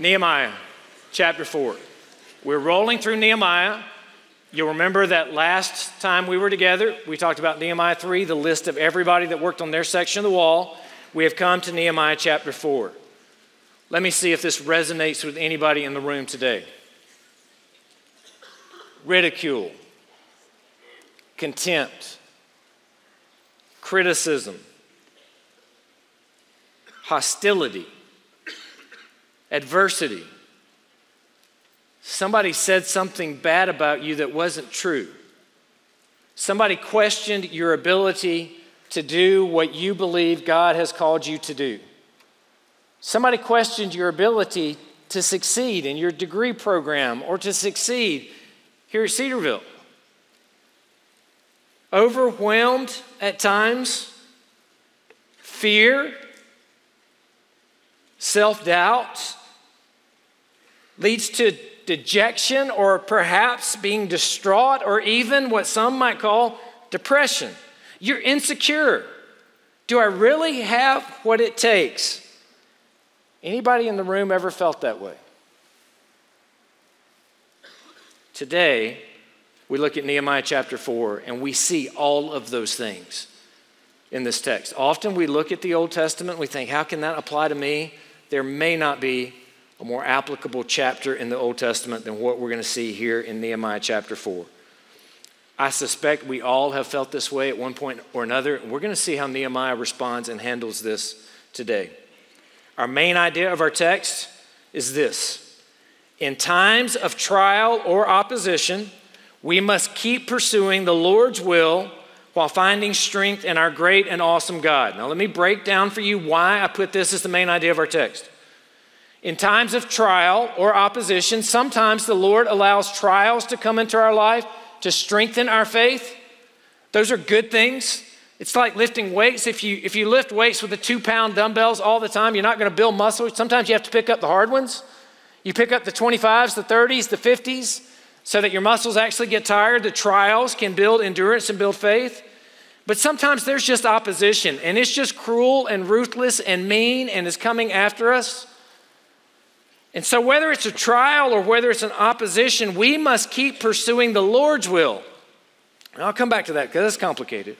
Nehemiah chapter 4. We're rolling through Nehemiah. You'll remember that last time we were together, we talked about Nehemiah 3, the list of everybody that worked on their section of the wall. We have come to Nehemiah chapter 4. Let me see if this resonates with anybody in the room today. Ridicule, contempt, criticism, hostility, adversity. Somebody said something bad about you that wasn't true. Somebody questioned your ability to do what you believe God has called you to do. Somebody questioned your ability to succeed in your degree program or to succeed here at Cedarville. Overwhelmed at times, fear, self doubt leads to dejection or perhaps being distraught or even what some might call depression. You're insecure. Do I really have what it takes? Anybody in the room ever felt that way? Today, we look at Nehemiah chapter 4 and we see all of those things in this text. Often we look at the Old Testament we think, how can that apply to me? There may not be a more applicable chapter in the Old Testament than what we're going to see here in Nehemiah chapter 4. I suspect we all have felt this way at one point or another. We're going to see how Nehemiah responds and handles this today. Our main idea of our text is this In times of trial or opposition, we must keep pursuing the Lord's will while finding strength in our great and awesome God. Now, let me break down for you why I put this as the main idea of our text. In times of trial or opposition, sometimes the Lord allows trials to come into our life to strengthen our faith. Those are good things. It's like lifting weights. If you, if you lift weights with the two pound dumbbells all the time, you're not going to build muscle. Sometimes you have to pick up the hard ones. You pick up the 25s, the 30s, the 50s, so that your muscles actually get tired. The trials can build endurance and build faith. But sometimes there's just opposition, and it's just cruel and ruthless and mean and is coming after us. And so, whether it's a trial or whether it's an opposition, we must keep pursuing the Lord's will. And I'll come back to that because it's complicated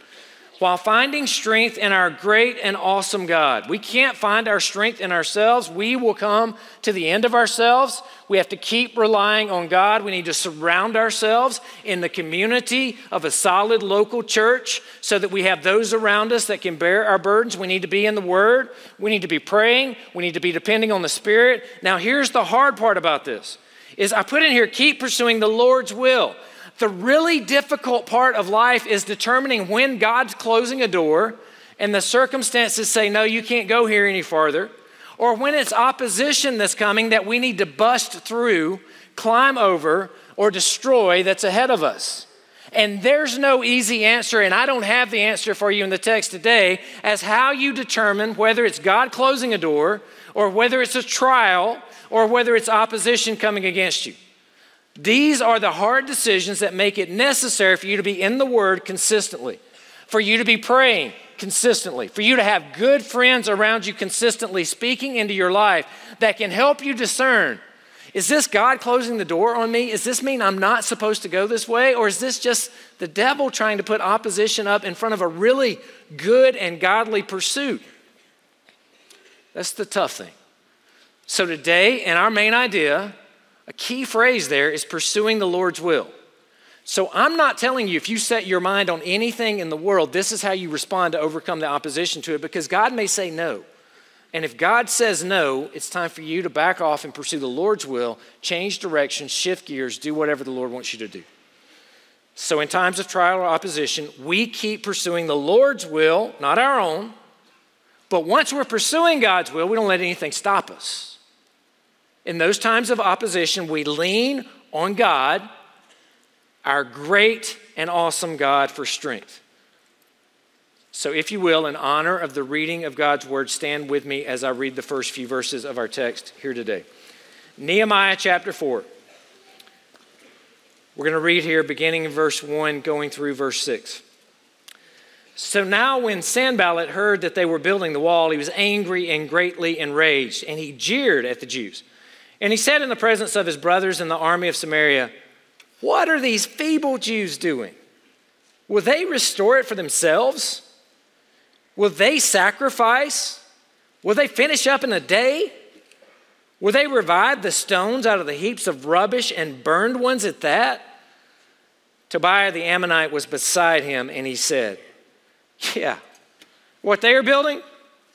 while finding strength in our great and awesome God. We can't find our strength in ourselves. We will come to the end of ourselves. We have to keep relying on God. We need to surround ourselves in the community of a solid local church so that we have those around us that can bear our burdens. We need to be in the Word. We need to be praying. We need to be depending on the Spirit. Now, here's the hard part about this is I put in here keep pursuing the Lord's will. The really difficult part of life is determining when God's closing a door and the circumstances say, no, you can't go here any farther, or when it's opposition that's coming that we need to bust through, climb over, or destroy that's ahead of us. And there's no easy answer, and I don't have the answer for you in the text today as how you determine whether it's God closing a door, or whether it's a trial, or whether it's opposition coming against you. These are the hard decisions that make it necessary for you to be in the Word consistently, for you to be praying consistently, for you to have good friends around you consistently speaking into your life that can help you discern is this God closing the door on me? Does this mean I'm not supposed to go this way? Or is this just the devil trying to put opposition up in front of a really good and godly pursuit? That's the tough thing. So, today, in our main idea, a key phrase there is pursuing the Lord's will. So I'm not telling you if you set your mind on anything in the world, this is how you respond to overcome the opposition to it, because God may say no. And if God says no, it's time for you to back off and pursue the Lord's will, change direction, shift gears, do whatever the Lord wants you to do. So, in times of trial or opposition, we keep pursuing the Lord's will, not our own. But once we're pursuing God's will, we don't let anything stop us. In those times of opposition, we lean on God, our great and awesome God, for strength. So, if you will, in honor of the reading of God's word, stand with me as I read the first few verses of our text here today. Nehemiah chapter 4. We're going to read here beginning in verse 1, going through verse 6. So now, when Sanballat heard that they were building the wall, he was angry and greatly enraged, and he jeered at the Jews And he said in the presence of his brothers in the army of Samaria, What are these feeble Jews doing? Will they restore it for themselves? Will they sacrifice? Will they finish up in a day? Will they revive the stones out of the heaps of rubbish and burned ones at that? Tobiah the Ammonite was beside him, and he said, Yeah, what they are building,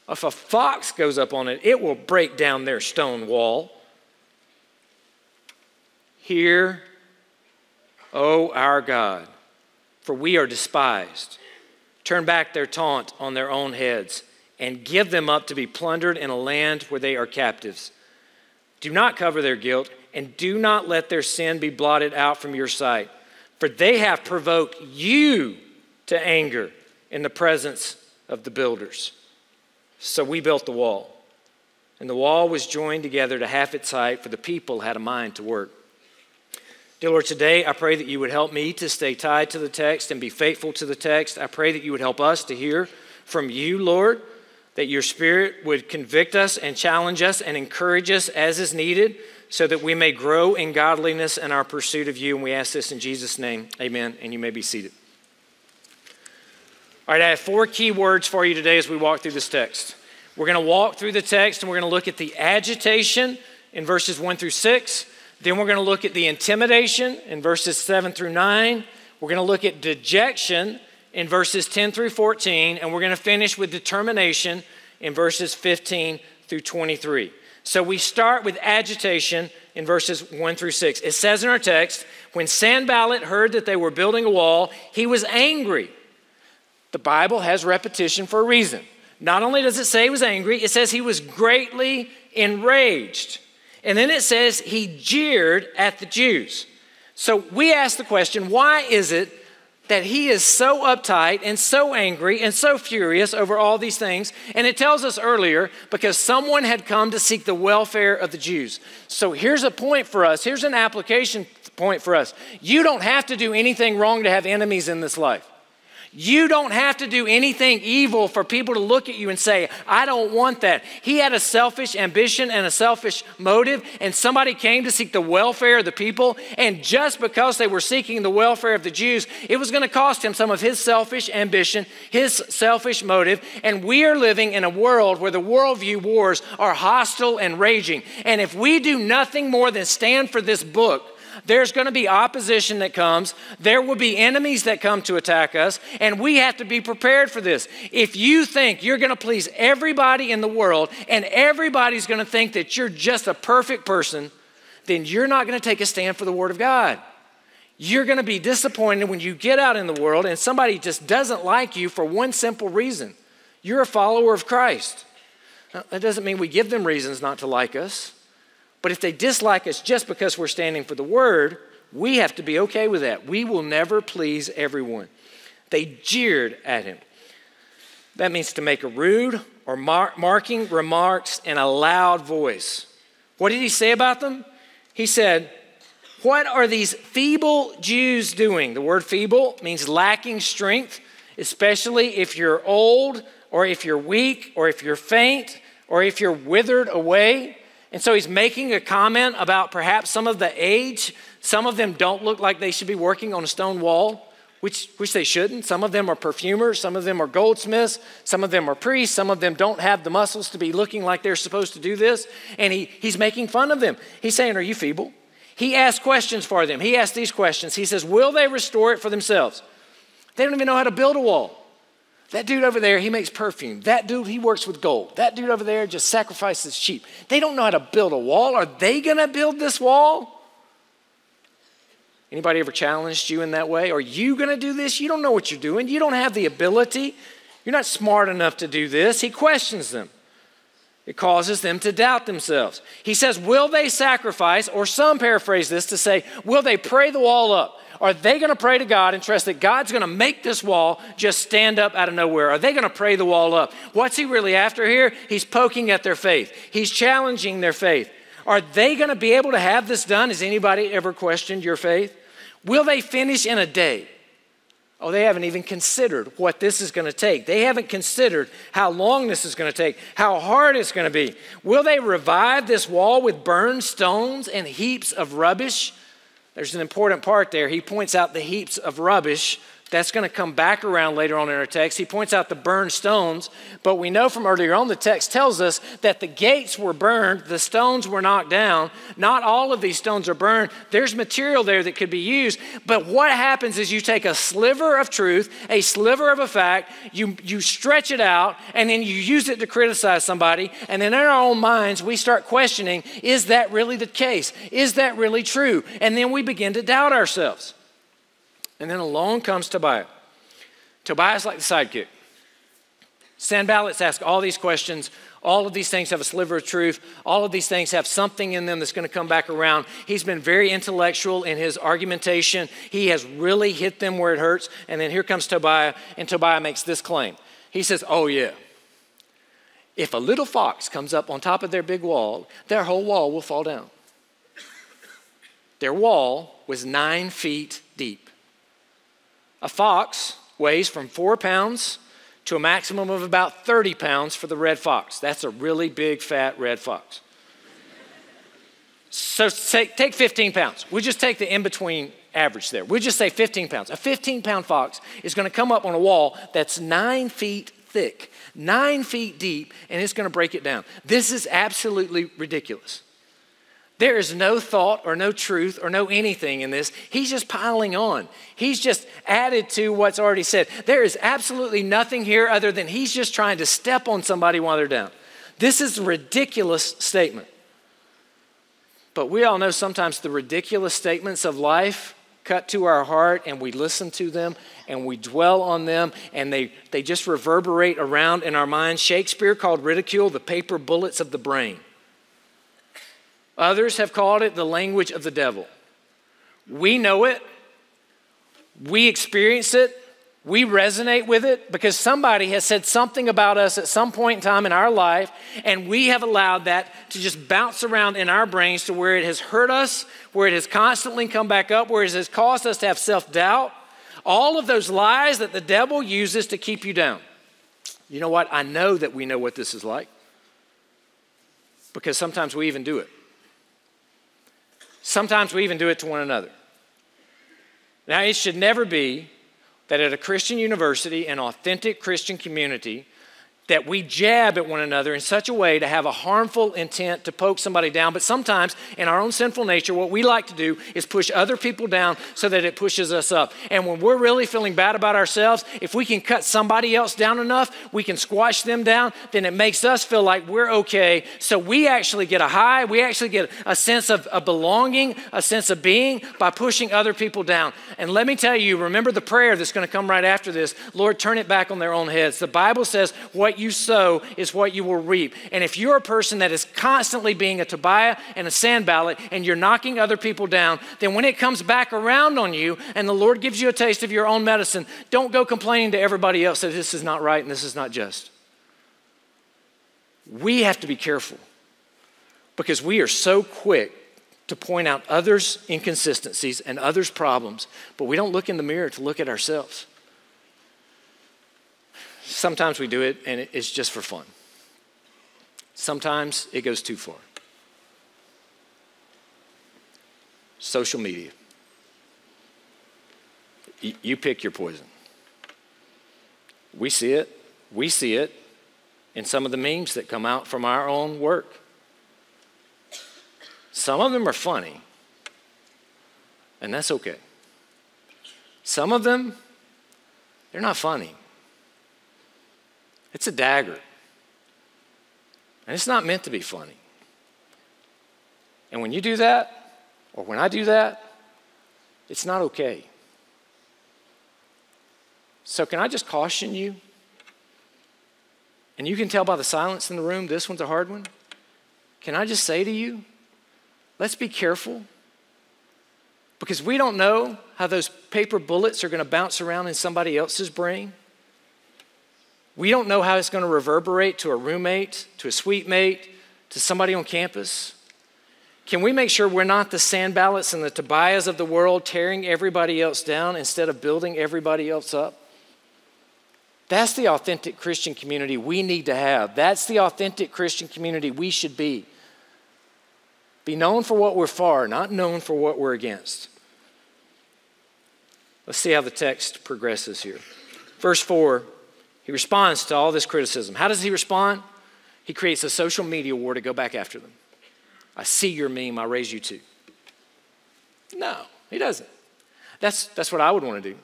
if a fox goes up on it, it will break down their stone wall. Hear, O our God, for we are despised. Turn back their taunt on their own heads and give them up to be plundered in a land where they are captives. Do not cover their guilt and do not let their sin be blotted out from your sight, for they have provoked you to anger in the presence of the builders. So we built the wall. And the wall was joined together to half its height, for the people had a mind to work. Dear Lord, today I pray that you would help me to stay tied to the text and be faithful to the text. I pray that you would help us to hear from you, Lord, that your Spirit would convict us and challenge us and encourage us as is needed so that we may grow in godliness in our pursuit of you. And we ask this in Jesus' name. Amen. And you may be seated. All right, I have four key words for you today as we walk through this text. We're going to walk through the text and we're going to look at the agitation in verses 1 through 6. Then we're going to look at the intimidation in verses 7 through 9. We're going to look at dejection in verses 10 through 14. And we're going to finish with determination in verses 15 through 23. So we start with agitation in verses 1 through 6. It says in our text, when Sanballat heard that they were building a wall, he was angry the Bible has repetition for a reason. Not only does it say he was angry, it says he was greatly enraged. And then it says he jeered at the Jews. So we ask the question why is it that he is so uptight and so angry and so furious over all these things? And it tells us earlier because someone had come to seek the welfare of the Jews. So here's a point for us, here's an application point for us. You don't have to do anything wrong to have enemies in this life. You don't have to do anything evil for people to look at you and say, I don't want that. He had a selfish ambition and a selfish motive, and somebody came to seek the welfare of the people. And just because they were seeking the welfare of the Jews, it was going to cost him some of his selfish ambition, his selfish motive. And we are living in a world where the worldview wars are hostile and raging. And if we do nothing more than stand for this book, there's going to be opposition that comes. There will be enemies that come to attack us, and we have to be prepared for this. If you think you're going to please everybody in the world and everybody's going to think that you're just a perfect person, then you're not going to take a stand for the Word of God. You're going to be disappointed when you get out in the world and somebody just doesn't like you for one simple reason you're a follower of Christ. Now, that doesn't mean we give them reasons not to like us. But if they dislike us just because we're standing for the word, we have to be okay with that. We will never please everyone. They jeered at him. That means to make a rude or mar- marking remarks in a loud voice. What did he say about them? He said, What are these feeble Jews doing? The word feeble means lacking strength, especially if you're old or if you're weak or if you're faint or if you're withered away. And so he's making a comment about perhaps some of the age. Some of them don't look like they should be working on a stone wall, which, which they shouldn't. Some of them are perfumers, some of them are goldsmiths, some of them are priests, some of them don't have the muscles to be looking like they're supposed to do this. And he, he's making fun of them. He's saying, Are you feeble? He asks questions for them. He asks these questions. He says, Will they restore it for themselves? They don't even know how to build a wall. That dude over there, he makes perfume. That dude, he works with gold. That dude over there just sacrifices sheep. They don't know how to build a wall. Are they going to build this wall? Anybody ever challenged you in that way? Are you going to do this? You don't know what you're doing. You don't have the ability. You're not smart enough to do this. He questions them. It causes them to doubt themselves. He says, Will they sacrifice? Or some paraphrase this to say, Will they pray the wall up? Are they going to pray to God and trust that God's going to make this wall just stand up out of nowhere? Are they going to pray the wall up? What's he really after here? He's poking at their faith, he's challenging their faith. Are they going to be able to have this done? Has anybody ever questioned your faith? Will they finish in a day? Oh, they haven't even considered what this is going to take. They haven't considered how long this is going to take, how hard it's going to be. Will they revive this wall with burned stones and heaps of rubbish? There's an important part there. He points out the heaps of rubbish that's going to come back around later on in our text. He points out the burned stones, but we know from earlier on the text tells us that the gates were burned, the stones were knocked down. Not all of these stones are burned. There's material there that could be used, but what happens is you take a sliver of truth, a sliver of a fact, you, you stretch it out, and then you use it to criticize somebody, and then in our own minds, we start questioning is that really the case? Is that really true? And then we begin to doubt ourselves. And then along comes Tobiah. Tobiah's like the sidekick. Sanballats ask all these questions. All of these things have a sliver of truth. All of these things have something in them that's going to come back around. He's been very intellectual in his argumentation. He has really hit them where it hurts. And then here comes Tobiah, and Tobiah makes this claim. He says, Oh, yeah. If a little fox comes up on top of their big wall, their whole wall will fall down. Their wall was nine feet deep. A fox weighs from four pounds to a maximum of about 30 pounds for the red fox. That's a really big, fat red fox. So take, take 15 pounds. We just take the in between average there. We just say 15 pounds. A 15 pound fox is going to come up on a wall that's nine feet thick, nine feet deep, and it's going to break it down. This is absolutely ridiculous. There is no thought or no truth or no anything in this. He's just piling on. He's just added to what's already said. There is absolutely nothing here other than he's just trying to step on somebody while they're down. This is a ridiculous statement. But we all know sometimes the ridiculous statements of life cut to our heart and we listen to them and we dwell on them and they, they just reverberate around in our minds. Shakespeare called ridicule the paper bullets of the brain. Others have called it the language of the devil. We know it, we experience it, we resonate with it because somebody has said something about us at some point in time in our life, and we have allowed that to just bounce around in our brains to where it has hurt us, where it has constantly come back up, where it has caused us to have self doubt. All of those lies that the devil uses to keep you down. You know what? I know that we know what this is like because sometimes we even do it. Sometimes we even do it to one another. Now, it should never be that at a Christian university, an authentic Christian community, that we jab at one another in such a way to have a harmful intent to poke somebody down. But sometimes, in our own sinful nature, what we like to do is push other people down so that it pushes us up. And when we're really feeling bad about ourselves, if we can cut somebody else down enough, we can squash them down, then it makes us feel like we're okay. So we actually get a high, we actually get a sense of a belonging, a sense of being by pushing other people down. And let me tell you, remember the prayer that's going to come right after this Lord, turn it back on their own heads. The Bible says, what what you sow is what you will reap. And if you're a person that is constantly being a Tobiah and a Sanballat and you're knocking other people down, then when it comes back around on you and the Lord gives you a taste of your own medicine, don't go complaining to everybody else that this is not right and this is not just. We have to be careful because we are so quick to point out others' inconsistencies and others' problems, but we don't look in the mirror to look at ourselves. Sometimes we do it and it's just for fun. Sometimes it goes too far. Social media. You pick your poison. We see it. We see it in some of the memes that come out from our own work. Some of them are funny, and that's okay. Some of them, they're not funny. It's a dagger. And it's not meant to be funny. And when you do that, or when I do that, it's not okay. So, can I just caution you? And you can tell by the silence in the room, this one's a hard one. Can I just say to you, let's be careful because we don't know how those paper bullets are going to bounce around in somebody else's brain. We don't know how it's going to reverberate to a roommate, to a suite mate, to somebody on campus. Can we make sure we're not the Sanballats and the Tobiahs of the world tearing everybody else down instead of building everybody else up? That's the authentic Christian community we need to have. That's the authentic Christian community we should be. Be known for what we're for, not known for what we're against. Let's see how the text progresses here. Verse 4, he responds to all this criticism. How does he respond? He creates a social media war to go back after them. I see your meme, I raise you too. No, he doesn't. That's, that's what I would want to do.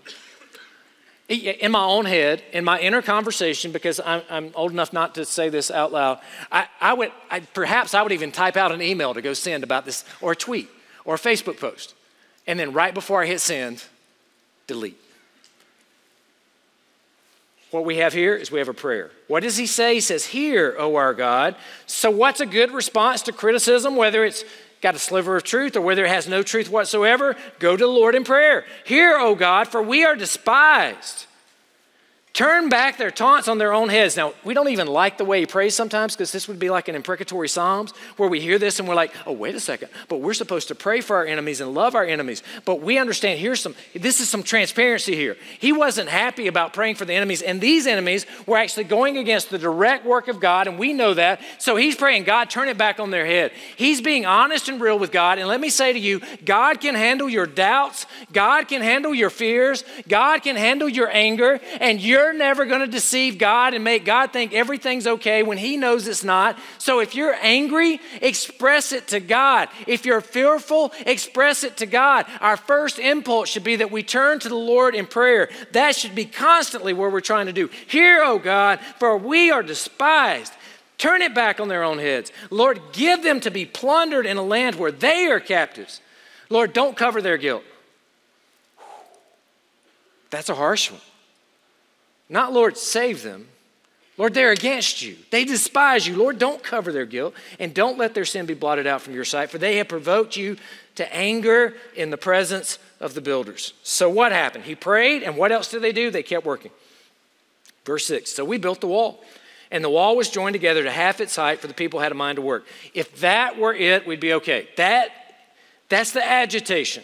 In my own head, in my inner conversation, because I'm, I'm old enough not to say this out loud, I, I would, I, perhaps I would even type out an email to go send about this, or a tweet, or a Facebook post. And then right before I hit send, delete. What we have here is we have a prayer. What does he say? He says, Hear, O our God. So, what's a good response to criticism, whether it's got a sliver of truth or whether it has no truth whatsoever? Go to the Lord in prayer. Hear, O God, for we are despised. Turn back their taunts on their own heads. Now, we don't even like the way he prays sometimes because this would be like an imprecatory Psalms where we hear this and we're like, oh, wait a second, but we're supposed to pray for our enemies and love our enemies. But we understand here's some, this is some transparency here. He wasn't happy about praying for the enemies, and these enemies were actually going against the direct work of God, and we know that. So he's praying, God, turn it back on their head. He's being honest and real with God. And let me say to you, God can handle your doubts, God can handle your fears, God can handle your anger, and you're you're never going to deceive God and make God think everything's okay when He knows it's not. So if you're angry, express it to God. If you're fearful, express it to God. Our first impulse should be that we turn to the Lord in prayer. That should be constantly where we're trying to do. Hear, O God, for we are despised. Turn it back on their own heads. Lord, give them to be plundered in a land where they are captives. Lord, don't cover their guilt. That's a harsh one. Not, Lord, save them. Lord, they're against you. They despise you. Lord, don't cover their guilt and don't let their sin be blotted out from your sight, for they have provoked you to anger in the presence of the builders. So, what happened? He prayed, and what else did they do? They kept working. Verse 6 So we built the wall, and the wall was joined together to half its height, for the people had a mind to work. If that were it, we'd be okay. That, that's the agitation.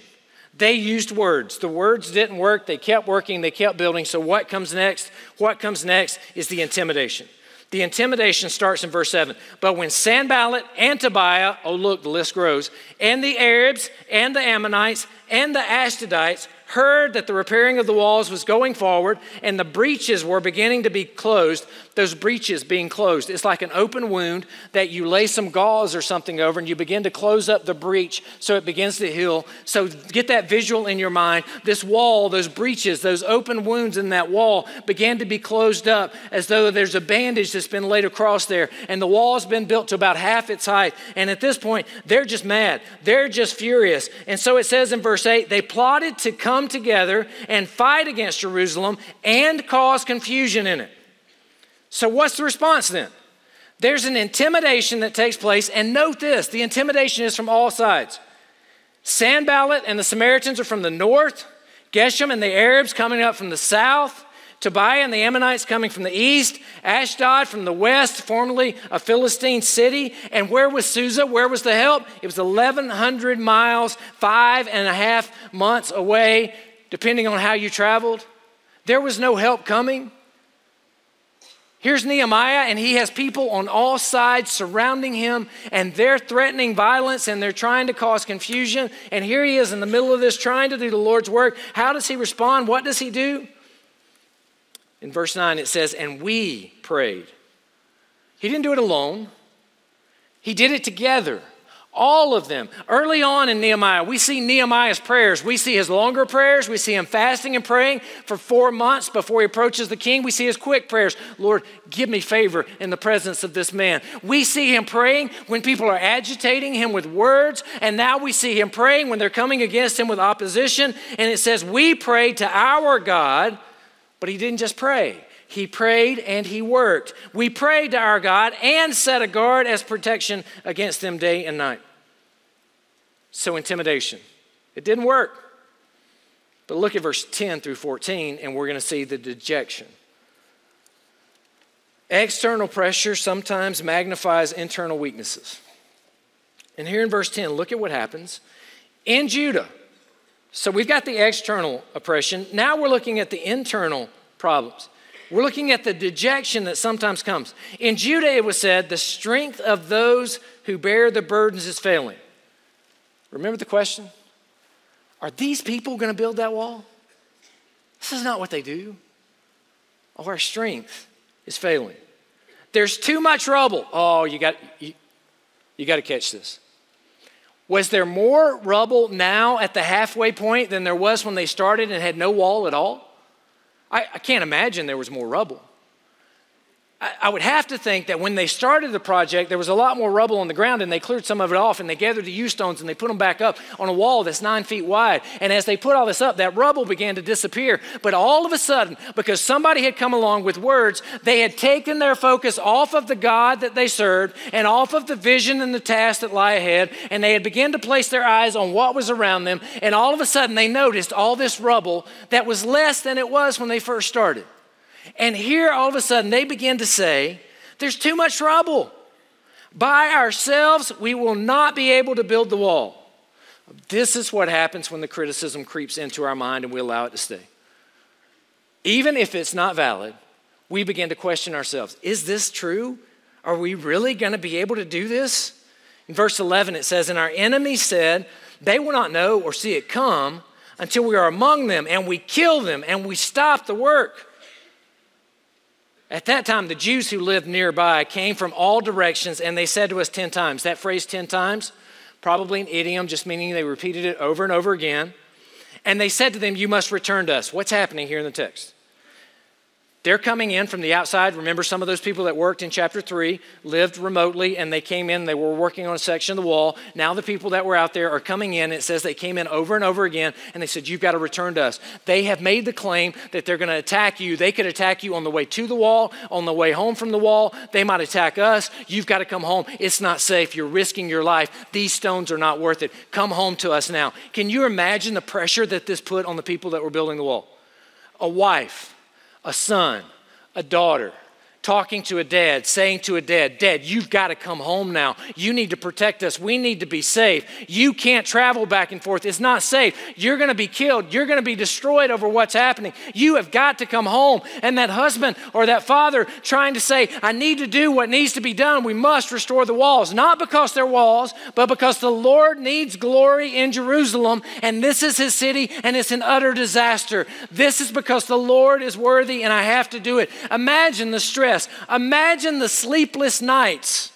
They used words. The words didn't work. They kept working. They kept building. So, what comes next? What comes next is the intimidation. The intimidation starts in verse 7. But when Sanballat and Tobiah, oh, look, the list grows, and the Arabs and the Ammonites and the Ashdodites heard that the repairing of the walls was going forward and the breaches were beginning to be closed, those breaches being closed, it's like an open wound that you lay some gauze or something over and you begin to close up the breach so it begins to heal. So get that visual in your mind. This wall, those breaches, those open wounds in that wall began to be closed up as though there's a bandage that's been laid across there and the wall's been built to about half its height. And at this point, they're just mad. They're just furious. And so it says in verse 8, they plotted to come come together and fight against Jerusalem and cause confusion in it. So, what's the response then? There's an intimidation that takes place, and note this the intimidation is from all sides. Sanballat and the Samaritans are from the north, Geshem and the Arabs coming up from the south, Tobiah and the Ammonites coming from the east, Ashdod from the west, formerly a Philistine city. And where was Susa? Where was the help? It was 1,100 miles, five and a half months away, depending on how you traveled. There was no help coming. Here's Nehemiah, and he has people on all sides surrounding him, and they're threatening violence and they're trying to cause confusion. And here he is in the middle of this trying to do the Lord's work. How does he respond? What does he do? In verse 9, it says, And we prayed. He didn't do it alone, he did it together. All of them. Early on in Nehemiah, we see Nehemiah's prayers. We see his longer prayers. We see him fasting and praying for four months before he approaches the king. We see his quick prayers Lord, give me favor in the presence of this man. We see him praying when people are agitating him with words. And now we see him praying when they're coming against him with opposition. And it says, We prayed to our God but he didn't just pray. He prayed and he worked. We prayed to our God and set a guard as protection against them day and night. So, intimidation. It didn't work. But look at verse 10 through 14, and we're going to see the dejection. External pressure sometimes magnifies internal weaknesses. And here in verse 10, look at what happens. In Judah, so we've got the external oppression. Now we're looking at the internal problems. We're looking at the dejection that sometimes comes. In Judah, it was said, the strength of those who bear the burdens is failing. Remember the question? Are these people going to build that wall? This is not what they do. Oh, our strength is failing. There's too much rubble. Oh, you got, you, you got to catch this. Was there more rubble now at the halfway point than there was when they started and had no wall at all? I, I can't imagine there was more rubble. I would have to think that when they started the project, there was a lot more rubble on the ground, and they cleared some of it off, and they gathered the U stones and they put them back up on a wall that's nine feet wide. And as they put all this up, that rubble began to disappear. But all of a sudden, because somebody had come along with words, they had taken their focus off of the God that they served and off of the vision and the task that lie ahead, and they had begun to place their eyes on what was around them. And all of a sudden, they noticed all this rubble that was less than it was when they first started. And here, all of a sudden, they begin to say, There's too much rubble. By ourselves, we will not be able to build the wall. This is what happens when the criticism creeps into our mind and we allow it to stay. Even if it's not valid, we begin to question ourselves Is this true? Are we really going to be able to do this? In verse 11, it says, And our enemies said, They will not know or see it come until we are among them, and we kill them, and we stop the work. At that time, the Jews who lived nearby came from all directions and they said to us 10 times. That phrase 10 times, probably an idiom, just meaning they repeated it over and over again. And they said to them, You must return to us. What's happening here in the text? They're coming in from the outside. Remember, some of those people that worked in chapter 3 lived remotely and they came in, they were working on a section of the wall. Now, the people that were out there are coming in. It says they came in over and over again and they said, You've got to return to us. They have made the claim that they're going to attack you. They could attack you on the way to the wall, on the way home from the wall. They might attack us. You've got to come home. It's not safe. You're risking your life. These stones are not worth it. Come home to us now. Can you imagine the pressure that this put on the people that were building the wall? A wife a son, a daughter, talking to a dad, saying to a dad, Dad, you've got to come home now. You need to protect us. We need to be safe. You can't travel back and forth. It's not safe. You're going to be killed. You're going to be destroyed over what's happening. You have got to come home. And that husband or that father trying to say, I need to do what needs to be done. We must restore the walls, not because they're walls, but because the Lord needs glory in Jerusalem. And this is his city and it's an utter disaster. This is because the Lord is worthy and I have to do it. Imagine the stress stress. Imagine the sleepless nights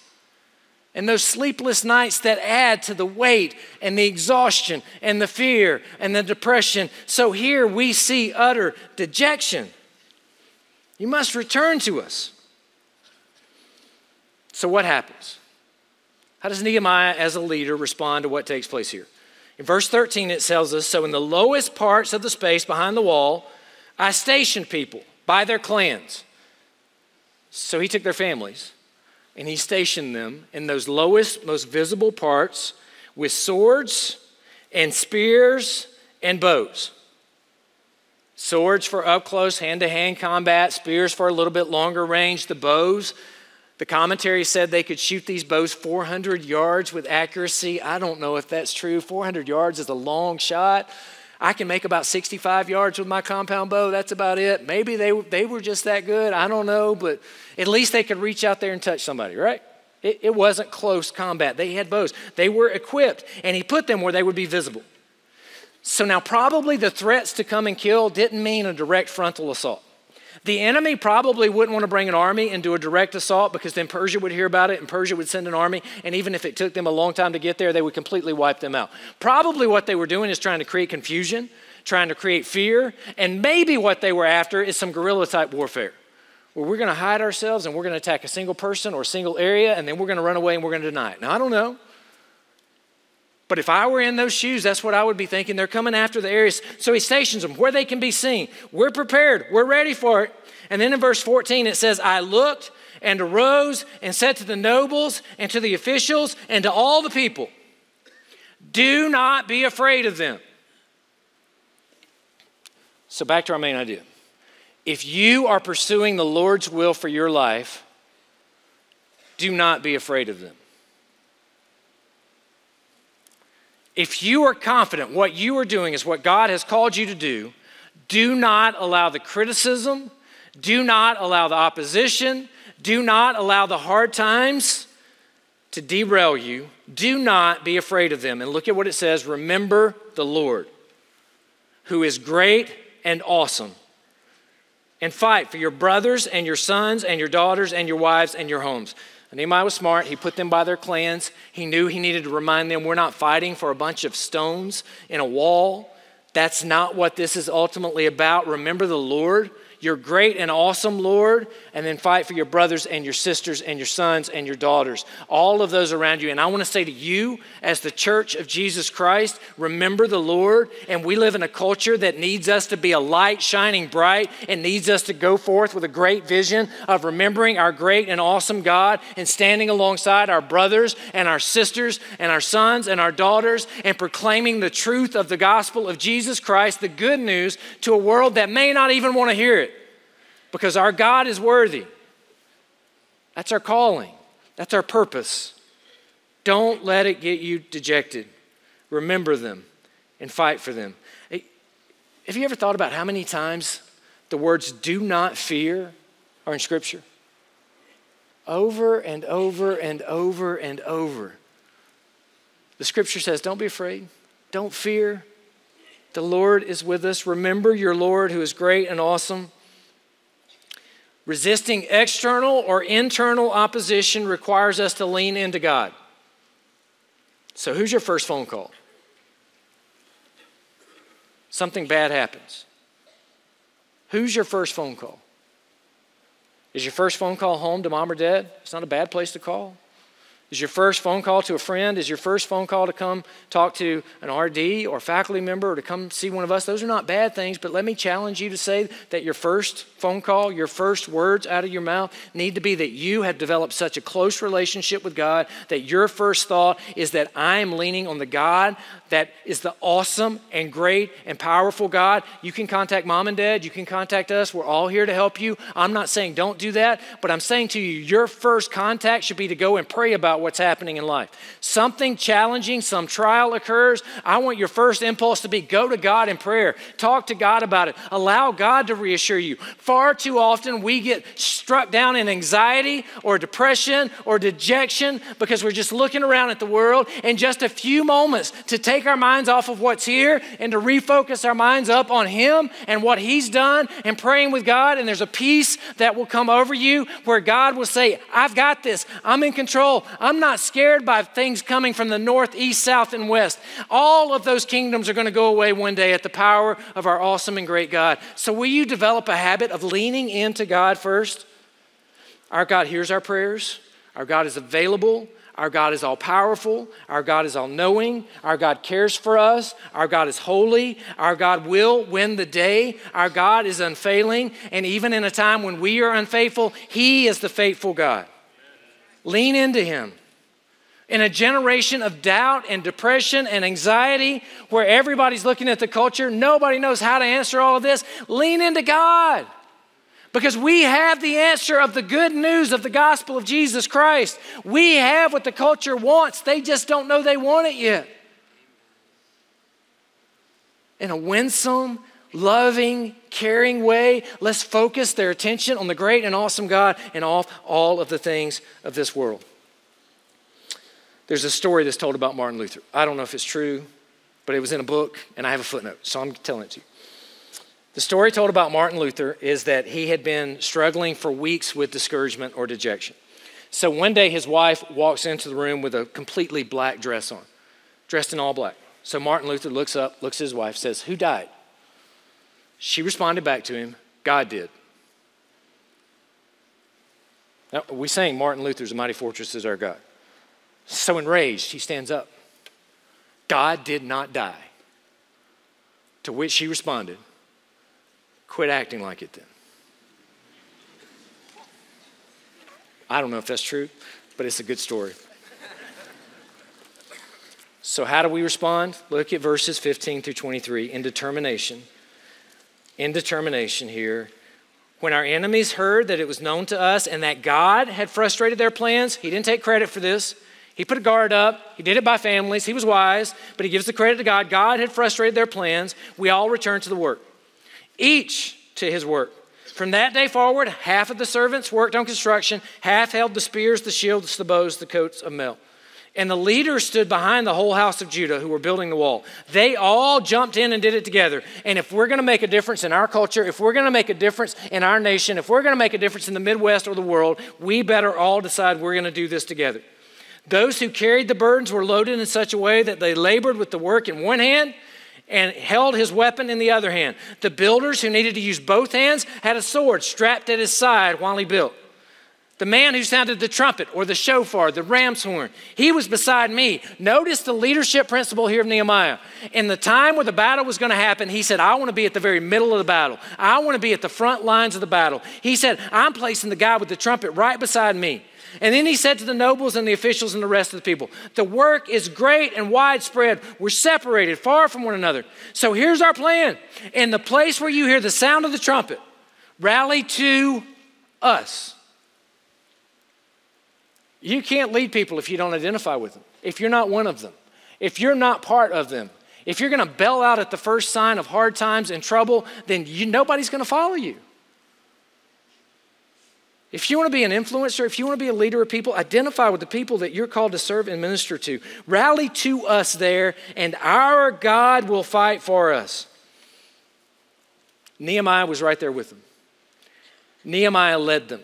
and those sleepless nights that add to the weight and the exhaustion and the fear and the depression. So here we see utter dejection. You must return to us. So, what happens? How does Nehemiah, as a leader, respond to what takes place here? In verse 13, it tells us So, in the lowest parts of the space behind the wall, I stationed people by their clans so he took their families and he stationed them in those lowest, most visible parts with swords and spears and bows. Swords for up close, hand to hand combat, spears for a little bit longer range, the bows. The commentary said they could shoot these bows 400 yards with accuracy. I don't know if that's true. 400 yards is a long shot. I can make about 65 yards with my compound bow. That's about it. Maybe they, they were just that good. I don't know, but at least they could reach out there and touch somebody, right? It, it wasn't close combat. They had bows, they were equipped, and he put them where they would be visible. So now, probably the threats to come and kill didn't mean a direct frontal assault. The enemy probably wouldn't want to bring an army and do a direct assault because then Persia would hear about it and Persia would send an army. And even if it took them a long time to get there, they would completely wipe them out. Probably what they were doing is trying to create confusion, trying to create fear. And maybe what they were after is some guerrilla type warfare where we're going to hide ourselves and we're going to attack a single person or a single area and then we're going to run away and we're going to deny it. Now, I don't know. But if I were in those shoes, that's what I would be thinking. They're coming after the areas. So he stations them where they can be seen. We're prepared, we're ready for it. And then in verse 14, it says, I looked and arose and said to the nobles and to the officials and to all the people, Do not be afraid of them. So back to our main idea. If you are pursuing the Lord's will for your life, do not be afraid of them. If you are confident what you are doing is what God has called you to do, do not allow the criticism, do not allow the opposition, do not allow the hard times to derail you. Do not be afraid of them. And look at what it says remember the Lord, who is great and awesome. And fight for your brothers and your sons and your daughters and your wives and your homes. Nehemiah was smart. He put them by their clans. He knew he needed to remind them we're not fighting for a bunch of stones in a wall. That's not what this is ultimately about. Remember the Lord your great and awesome Lord, and then fight for your brothers and your sisters and your sons and your daughters, all of those around you. And I want to say to you, as the church of Jesus Christ, remember the Lord. And we live in a culture that needs us to be a light shining bright and needs us to go forth with a great vision of remembering our great and awesome God and standing alongside our brothers and our sisters and our sons and our daughters and proclaiming the truth of the gospel of Jesus Christ, the good news, to a world that may not even want to hear it because our God is worthy. That's our calling, that's our purpose. Don't let it get you dejected. Remember them and fight for them. Have you ever thought about how many times the words do not fear are in Scripture? Over and over and over and over. The Scripture says, Don't be afraid, don't fear. The Lord is with us. Remember your Lord who is great and awesome. Resisting external or internal opposition requires us to lean into God. So, who's your first phone call? Something bad happens. Who's your first phone call? Is your first phone call home to mom or dad? It's not a bad place to call. Is your first phone call to a friend? Is your first phone call to come talk to an RD or faculty member or to come see one of us? Those are not bad things, but let me challenge you to say that your first phone call, your first words out of your mouth need to be that you have developed such a close relationship with God that your first thought is that I am leaning on the God that is the awesome and great and powerful God. You can contact mom and dad, you can contact us. We're all here to help you. I'm not saying don't do that, but I'm saying to you, your first contact should be to go and pray about what's happening in life. Something challenging, some trial occurs. I want your first impulse to be go to God in prayer, talk to God about it, allow God to reassure you. Far too often we get struck down in anxiety or depression or dejection because we're just looking around at the world and just a few moments to take our minds off of what's here and to refocus our minds up on Him and what He's done and praying with God. And there's a peace that will come over you where God will say, I've got this. I'm in control. I'm not scared by things coming from the north, east, south, and west. All of those kingdoms are going to go away one day at the power of our awesome and great God. So, will you develop a habit of leaning into God first? Our God hears our prayers, our God is available. Our God is all powerful. Our God is all knowing. Our God cares for us. Our God is holy. Our God will win the day. Our God is unfailing. And even in a time when we are unfaithful, He is the faithful God. Lean into Him. In a generation of doubt and depression and anxiety, where everybody's looking at the culture, nobody knows how to answer all of this, lean into God. Because we have the answer of the good news of the gospel of Jesus Christ. We have what the culture wants, they just don't know they want it yet. In a winsome, loving, caring way, let's focus their attention on the great and awesome God and off all of the things of this world. There's a story that's told about Martin Luther. I don't know if it's true, but it was in a book, and I have a footnote, so I'm telling it to you. The story told about Martin Luther is that he had been struggling for weeks with discouragement or dejection. So one day his wife walks into the room with a completely black dress on, dressed in all black. So Martin Luther looks up, looks at his wife, says, Who died? She responded back to him, God did. Now, we saying Martin Luther's mighty fortress is our God. So enraged, he stands up. God did not die. To which she responded, Quit acting like it then. I don't know if that's true, but it's a good story. So, how do we respond? Look at verses 15 through 23. In determination, in determination here, when our enemies heard that it was known to us and that God had frustrated their plans, he didn't take credit for this. He put a guard up. He did it by families. He was wise, but he gives the credit to God. God had frustrated their plans. We all returned to the work, each to his work. From that day forward, half of the servants worked on construction, half held the spears, the shields, the bows, the coats of mail. And the leaders stood behind the whole house of Judah who were building the wall. They all jumped in and did it together. And if we're going to make a difference in our culture, if we're going to make a difference in our nation, if we're going to make a difference in the Midwest or the world, we better all decide we're going to do this together. Those who carried the burdens were loaded in such a way that they labored with the work in one hand and held his weapon in the other hand. The builders who needed to use both hands had a sword strapped at his side while he built. The man who sounded the trumpet or the shofar, the ram's horn, he was beside me. Notice the leadership principle here of Nehemiah. In the time where the battle was going to happen, he said, I want to be at the very middle of the battle. I want to be at the front lines of the battle. He said, I'm placing the guy with the trumpet right beside me. And then he said to the nobles and the officials and the rest of the people, The work is great and widespread. We're separated, far from one another. So here's our plan. In the place where you hear the sound of the trumpet, rally to us. You can't lead people if you don't identify with them, if you're not one of them, if you're not part of them. If you're going to bail out at the first sign of hard times and trouble, then you, nobody's going to follow you. If you want to be an influencer, if you want to be a leader of people, identify with the people that you're called to serve and minister to. Rally to us there, and our God will fight for us. Nehemiah was right there with them. Nehemiah led them.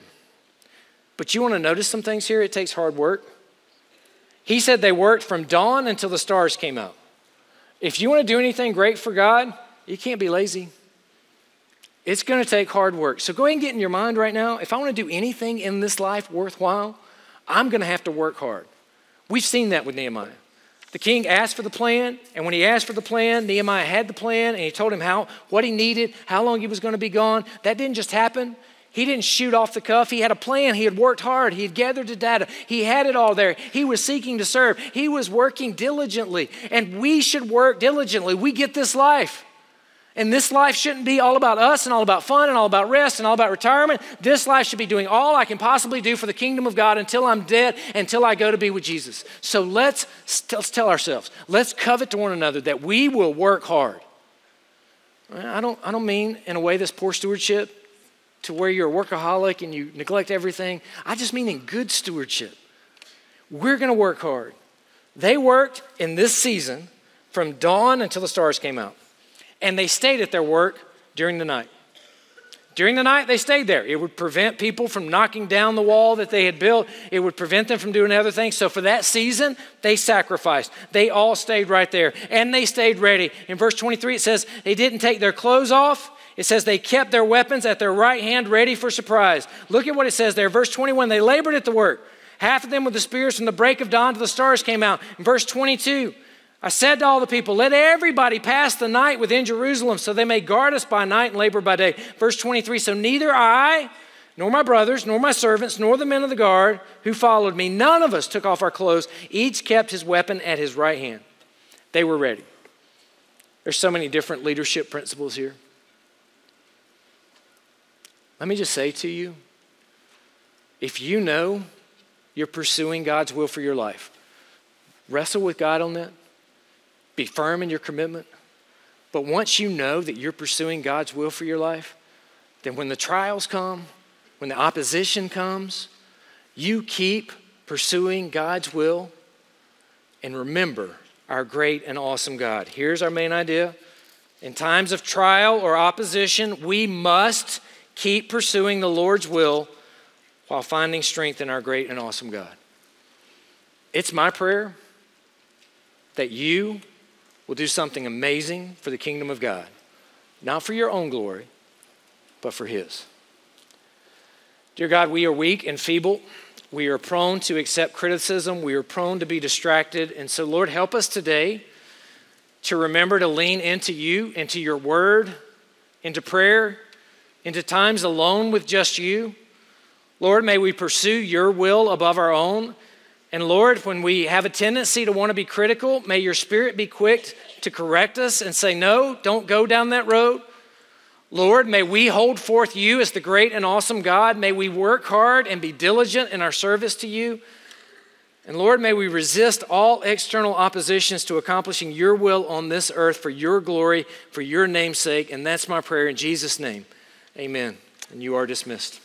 But you want to notice some things here? It takes hard work. He said they worked from dawn until the stars came out. If you want to do anything great for God, you can't be lazy. It's going to take hard work. So go ahead and get in your mind right now if I want to do anything in this life worthwhile, I'm going to have to work hard. We've seen that with Nehemiah. The king asked for the plan, and when he asked for the plan, Nehemiah had the plan, and he told him how what he needed, how long he was going to be gone. That didn't just happen. He didn't shoot off the cuff. He had a plan. He had worked hard. He had gathered the data. He had it all there. He was seeking to serve. He was working diligently. And we should work diligently. We get this life. And this life shouldn't be all about us and all about fun and all about rest and all about retirement. This life should be doing all I can possibly do for the kingdom of God until I'm dead, until I go to be with Jesus. So let's, let's tell ourselves, let's covet to one another that we will work hard. I don't, I don't mean in a way this poor stewardship to where you're a workaholic and you neglect everything. I just mean in good stewardship. We're going to work hard. They worked in this season from dawn until the stars came out and they stayed at their work during the night. During the night, they stayed there. It would prevent people from knocking down the wall that they had built. It would prevent them from doing other things. So, for that season, they sacrificed. They all stayed right there and they stayed ready. In verse 23, it says they didn't take their clothes off. It says they kept their weapons at their right hand ready for surprise. Look at what it says there. Verse 21 they labored at the work. Half of them with the spears from the break of dawn to the stars came out. In verse 22, I said to all the people, Let everybody pass the night within Jerusalem so they may guard us by night and labor by day. Verse 23 So neither I, nor my brothers, nor my servants, nor the men of the guard who followed me, none of us took off our clothes. Each kept his weapon at his right hand. They were ready. There's so many different leadership principles here. Let me just say to you if you know you're pursuing God's will for your life, wrestle with God on that. Be firm in your commitment. But once you know that you're pursuing God's will for your life, then when the trials come, when the opposition comes, you keep pursuing God's will and remember our great and awesome God. Here's our main idea. In times of trial or opposition, we must keep pursuing the Lord's will while finding strength in our great and awesome God. It's my prayer that you will do something amazing for the kingdom of God, not for your own glory, but for His. Dear God, we are weak and feeble. We are prone to accept criticism. We are prone to be distracted. And so, Lord, help us today to remember to lean into you, into your word, into prayer, into times alone with just you. Lord, may we pursue your will above our own. And Lord, when we have a tendency to want to be critical, may your spirit be quick to correct us and say, No, don't go down that road. Lord, may we hold forth you as the great and awesome God. May we work hard and be diligent in our service to you. And Lord, may we resist all external oppositions to accomplishing your will on this earth for your glory, for your name's sake. And that's my prayer in Jesus' name. Amen. And you are dismissed.